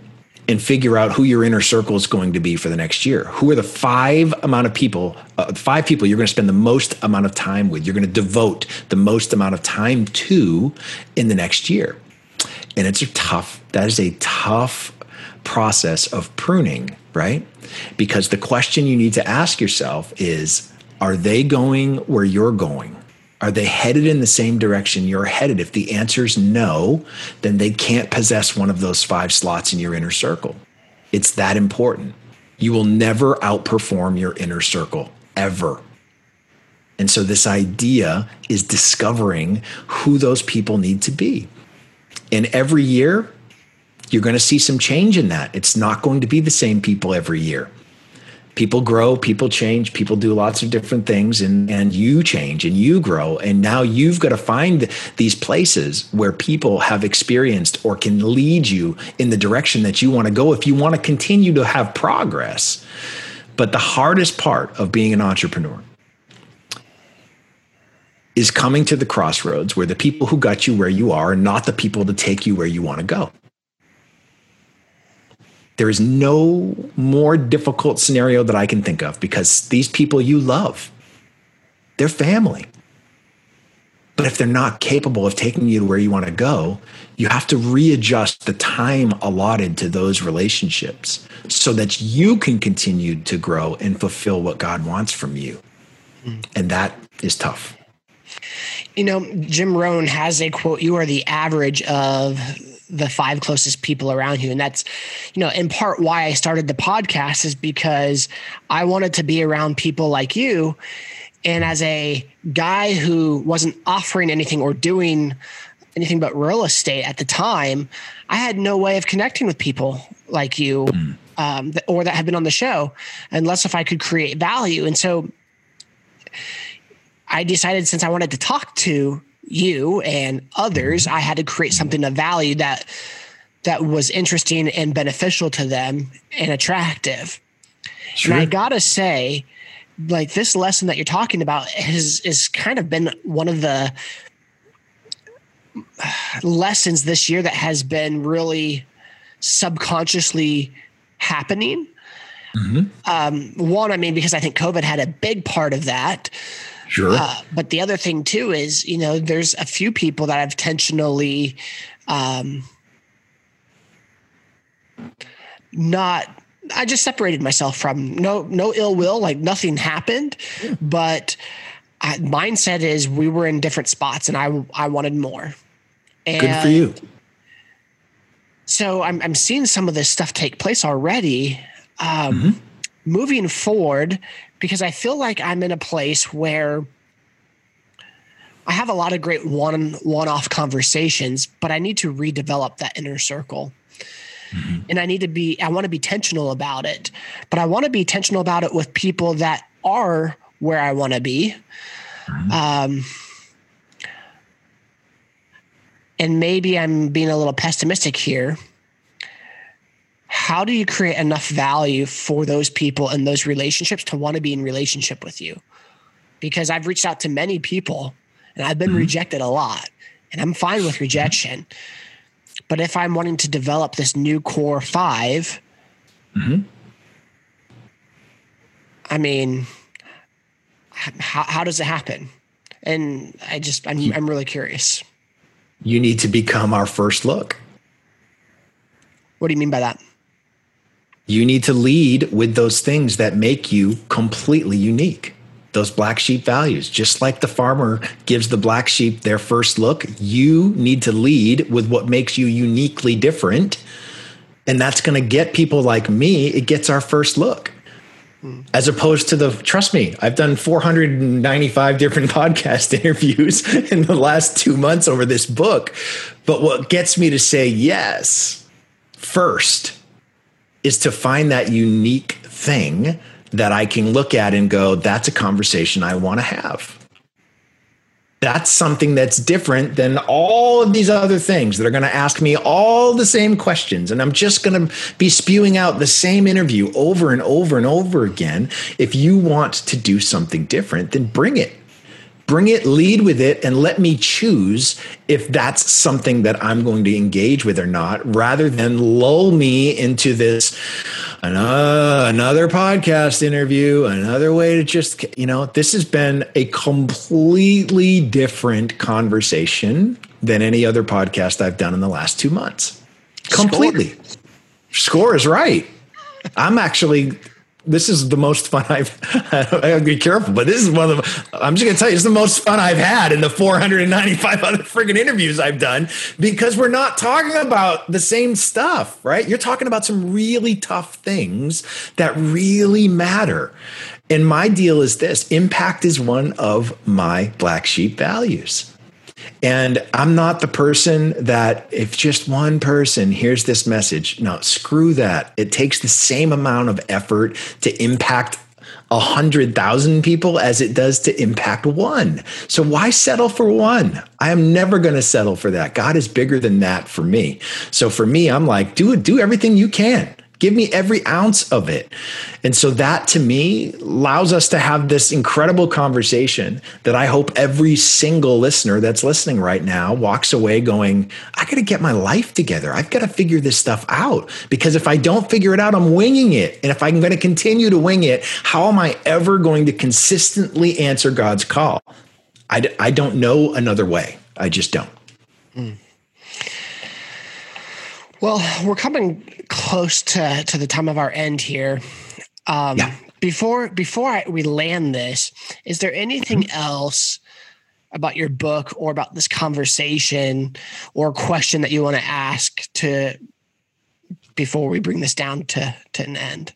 and figure out who your inner circle is going to be for the next year. Who are the five amount of people, uh, five people you're going to spend the most amount of time with, you're going to devote the most amount of time to in the next year. And it's a tough, that is a tough process of pruning, right? Because the question you need to ask yourself is, are they going where you're going? Are they headed in the same direction you're headed? If the answer is no, then they can't possess one of those five slots in your inner circle. It's that important. You will never outperform your inner circle, ever. And so, this idea is discovering who those people need to be. And every year, you're going to see some change in that. It's not going to be the same people every year people grow, people change, people do lots of different things, and, and you change and you grow. And now you've got to find these places where people have experienced or can lead you in the direction that you want to go if you want to continue to have progress. But the hardest part of being an entrepreneur is coming to the crossroads where the people who got you where you are are not the people to take you where you want to go. There is no more difficult scenario that I can think of because these people you love, they're family. But if they're not capable of taking you to where you want to go, you have to readjust the time allotted to those relationships so that you can continue to grow and fulfill what God wants from you. Hmm. And that is tough. You know, Jim Rohn has a quote You are the average of the five closest people around you. And that's, you know, in part why I started the podcast is because I wanted to be around people like you. And as a guy who wasn't offering anything or doing anything but real estate at the time, I had no way of connecting with people like you hmm. um, or that have been on the show unless if I could create value. And so I decided since I wanted to talk to you and others, I had to create something of value that that was interesting and beneficial to them and attractive. Sure. And I gotta say, like this lesson that you're talking about has is kind of been one of the lessons this year that has been really subconsciously happening. Mm-hmm. Um, one, I mean, because I think COVID had a big part of that. Sure. Uh, but the other thing too is, you know, there's a few people that I've intentionally um, not. I just separated myself from no no ill will, like nothing happened, yeah. but I, mindset is we were in different spots, and I I wanted more. And Good for you. So I'm I'm seeing some of this stuff take place already. Um, mm-hmm. Moving forward, because I feel like I'm in a place where I have a lot of great one one off conversations, but I need to redevelop that inner circle. Mm-hmm. And I need to be, I want to be intentional about it, but I want to be intentional about it with people that are where I want to be. Mm-hmm. Um, and maybe I'm being a little pessimistic here. How do you create enough value for those people and those relationships to want to be in relationship with you? Because I've reached out to many people and I've been mm-hmm. rejected a lot and I'm fine with rejection. But if I'm wanting to develop this new core 5 mm-hmm. I mean, how, how does it happen? And I just, I'm, I'm really curious. You need to become our first look. What do you mean by that? You need to lead with those things that make you completely unique. Those black sheep values. Just like the farmer gives the black sheep their first look, you need to lead with what makes you uniquely different. And that's going to get people like me, it gets our first look. Hmm. As opposed to the, trust me, I've done 495 different podcast interviews in the last two months over this book. But what gets me to say yes first is to find that unique thing that I can look at and go, that's a conversation I want to have. That's something that's different than all of these other things that are going to ask me all the same questions. And I'm just going to be spewing out the same interview over and over and over again. If you want to do something different, then bring it bring it, lead with it, and let me choose if that's something that I'm going to engage with or not, rather than lull me into this uh, another podcast interview, another way to just, you know, this has been a completely different conversation than any other podcast I've done in the last two months. Completely. Score, Score is right. I'm actually this is the most fun I've. I gotta be careful, but this is one of the. I'm just gonna tell you, it's the most fun I've had in the 495 other freaking interviews I've done because we're not talking about the same stuff, right? You're talking about some really tough things that really matter. And my deal is this: impact is one of my black sheep values. And I'm not the person that if just one person hears this message, no, screw that. It takes the same amount of effort to impact a hundred thousand people as it does to impact one. So why settle for one? I am never going to settle for that. God is bigger than that for me. So for me, I'm like, do it, do everything you can. Give me every ounce of it. And so that to me allows us to have this incredible conversation that I hope every single listener that's listening right now walks away going, I got to get my life together. I've got to figure this stuff out because if I don't figure it out, I'm winging it. And if I'm going to continue to wing it, how am I ever going to consistently answer God's call? I, I don't know another way. I just don't. Mm. Well, we're coming close to, to the time of our end here. Um, yeah. Before before I, we land this, is there anything mm-hmm. else about your book or about this conversation or question that you want to ask to before we bring this down to, to an end?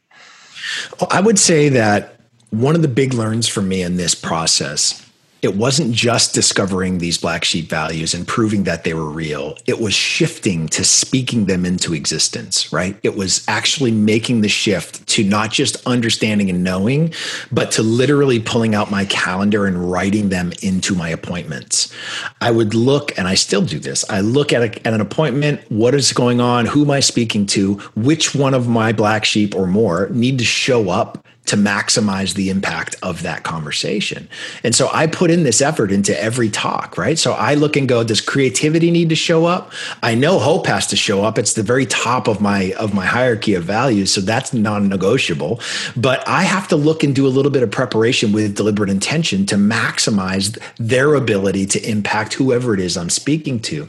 I would say that one of the big learns for me in this process it wasn't just discovering these black sheep values and proving that they were real. It was shifting to speaking them into existence, right? It was actually making the shift to not just understanding and knowing, but to literally pulling out my calendar and writing them into my appointments. I would look, and I still do this. I look at, a, at an appointment, what is going on? Who am I speaking to? Which one of my black sheep or more need to show up to maximize the impact of that conversation. And so I put in this effort into every talk, right? So I look and go, does creativity need to show up? I know hope has to show up. It's the very top of my of my hierarchy of values, so that's non-negotiable. But I have to look and do a little bit of preparation with deliberate intention to maximize their ability to impact whoever it is I'm speaking to,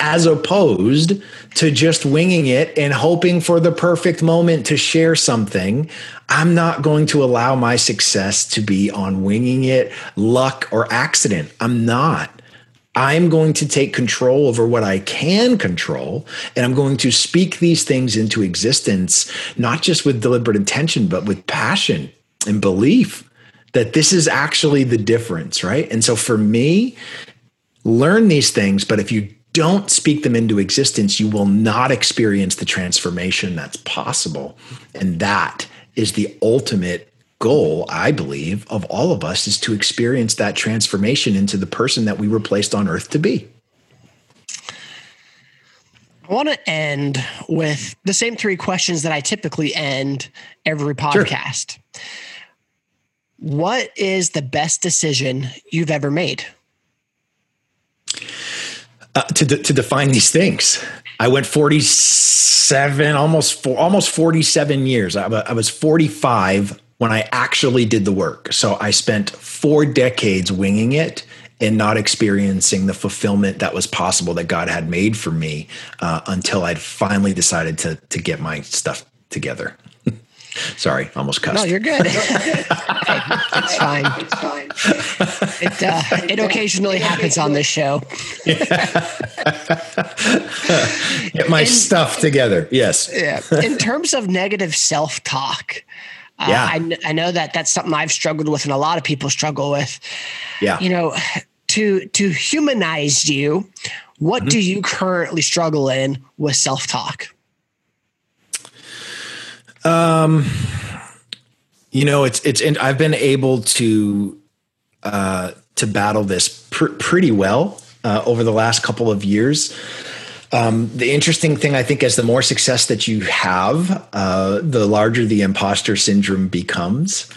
as opposed to just winging it and hoping for the perfect moment to share something I'm not going to allow my success to be on winging it, luck, or accident. I'm not. I'm going to take control over what I can control, and I'm going to speak these things into existence, not just with deliberate intention, but with passion and belief that this is actually the difference, right? And so for me, learn these things, but if you don't speak them into existence, you will not experience the transformation that's possible. And that is the ultimate goal, I believe, of all of us is to experience that transformation into the person that we were placed on earth to be. I want to end with the same three questions that I typically end every podcast. Sure. What is the best decision you've ever made? Uh, to, de- to define these things. I went 47, almost four, almost 47 years. I, was 45 when I actually did the work. So I spent four decades winging it and not experiencing the fulfillment that was possible that God had made for me uh, until I'd finally decided to to get my stuff together. Sorry, almost cussed. No, you're good. it's fine. It's fine. It uh, it occasionally happens on this show. Get my In, stuff together. Yes. Yeah. In terms of negative self talk, uh, yeah. I, I know that that's something I've struggled with and a lot of people struggle with. Yeah. You know, to to humanize you, what mm-hmm. do you currently struggle in with self talk? Um, you know, it's it's. And I've been able to uh, to battle this pr- pretty well uh, over the last couple of years. Um, the interesting thing, I think, is the more success that you have, uh, the larger the imposter syndrome becomes.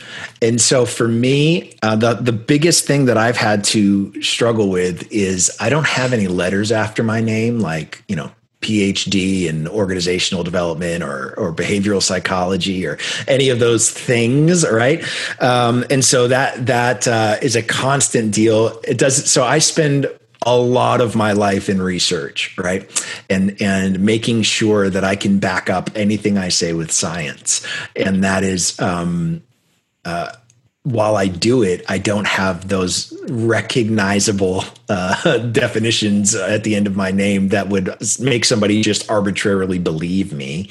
And so, for me, uh, the the biggest thing that I've had to struggle with is I don't have any letters after my name, like you know, PhD in organizational development or or behavioral psychology or any of those things, right? Um, and so that that uh, is a constant deal. It does so. I spend a lot of my life in research, right? And and making sure that I can back up anything I say with science, and that is. Um, uh, while I do it, I don't have those recognizable uh, definitions at the end of my name that would make somebody just arbitrarily believe me.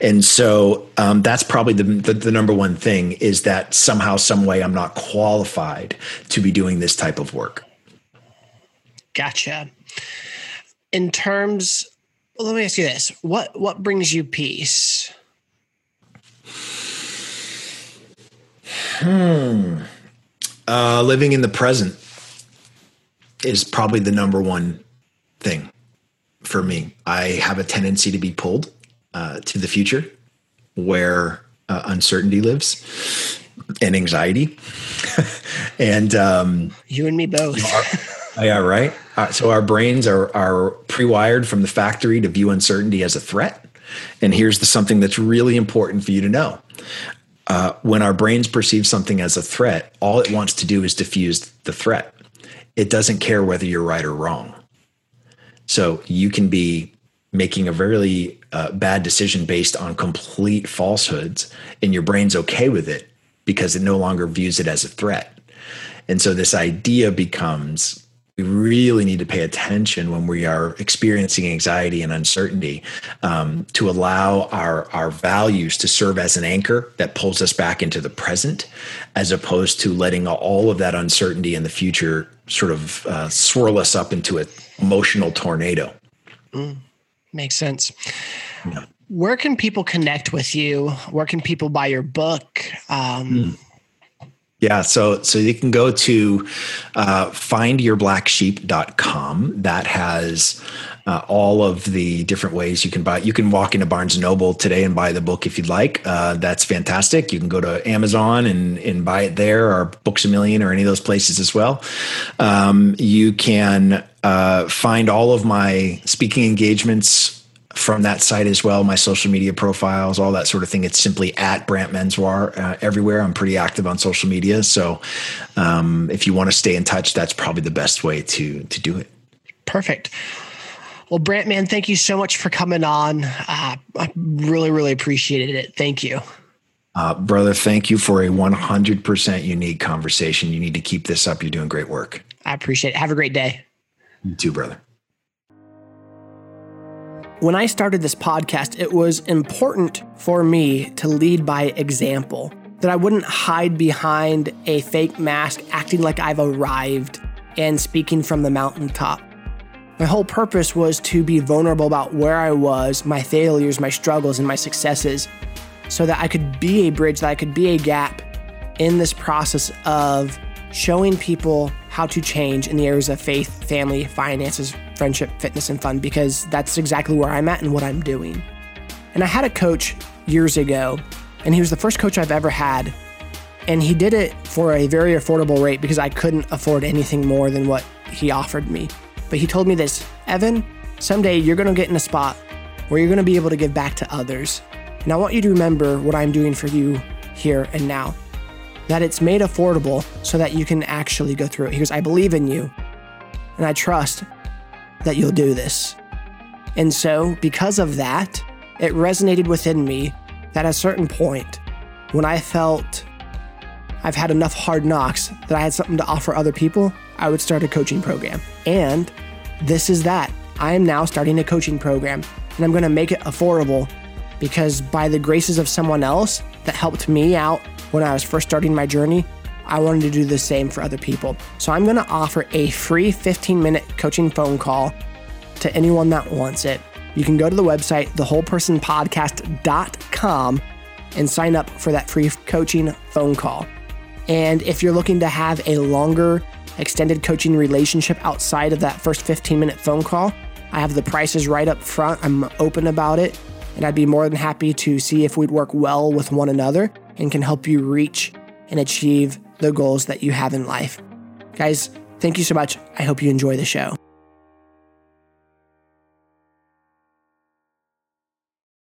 And so um, that's probably the, the, the number one thing is that somehow, some way, I'm not qualified to be doing this type of work. Gotcha. In terms, well, let me ask you this: what what brings you peace? Hmm. Uh, living in the present is probably the number one thing for me. I have a tendency to be pulled uh, to the future, where uh, uncertainty lives and anxiety, and um, you and me both. yeah, right. Uh, so our brains are are pre-wired from the factory to view uncertainty as a threat. And here's the something that's really important for you to know. Uh, when our brains perceive something as a threat, all it wants to do is diffuse the threat. It doesn't care whether you're right or wrong. So you can be making a very uh, bad decision based on complete falsehoods, and your brain's okay with it because it no longer views it as a threat. And so this idea becomes we really need to pay attention when we are experiencing anxiety and uncertainty um, to allow our our values to serve as an anchor that pulls us back into the present as opposed to letting all of that uncertainty in the future sort of uh, swirl us up into an emotional tornado. Mm, makes sense. Yeah. where can people connect with you? Where can people buy your book? Um, mm yeah, so so you can go to uh, findyourblacksheep.com. That has uh, all of the different ways you can buy. You can walk into Barnes and Noble today and buy the book if you'd like. Uh, that's fantastic. You can go to Amazon and, and buy it there, or Books a Million, or any of those places as well. Um, you can uh, find all of my speaking engagements from that site as well. My social media profiles, all that sort of thing. It's simply at Brant Menswar uh, everywhere. I'm pretty active on social media, so um, if you want to stay in touch, that's probably the best way to to do it. Perfect. Well, Brant, man, thank you so much for coming on. Uh, I really, really appreciated it. Thank you. Uh, brother, thank you for a 100% unique conversation. You need to keep this up. You're doing great work. I appreciate it. Have a great day. You too, brother. When I started this podcast, it was important for me to lead by example, that I wouldn't hide behind a fake mask, acting like I've arrived and speaking from the mountaintop. My whole purpose was to be vulnerable about where I was, my failures, my struggles, and my successes, so that I could be a bridge, that I could be a gap in this process of showing people how to change in the areas of faith, family, finances, friendship, fitness, and fun because that's exactly where I'm at and what I'm doing. And I had a coach years ago, and he was the first coach I've ever had. And he did it for a very affordable rate because I couldn't afford anything more than what he offered me. But he told me this Evan, someday you're going to get in a spot where you're going to be able to give back to others. And I want you to remember what I'm doing for you here and now that it's made affordable so that you can actually go through it. He goes, I believe in you and I trust that you'll do this. And so, because of that, it resonated within me that at a certain point, when I felt I've had enough hard knocks that I had something to offer other people, I would start a coaching program. And this is that. I am now starting a coaching program and I'm going to make it affordable because by the graces of someone else that helped me out when I was first starting my journey, I wanted to do the same for other people. So I'm going to offer a free 15 minute coaching phone call to anyone that wants it. You can go to the website, thewholepersonpodcast.com, and sign up for that free coaching phone call. And if you're looking to have a longer, extended coaching relationship outside of that first 15 minute phone call, I have the prices right up front. I'm open about it, and I'd be more than happy to see if we'd work well with one another and can help you reach and achieve the goals that you have in life. Guys, thank you so much. I hope you enjoy the show.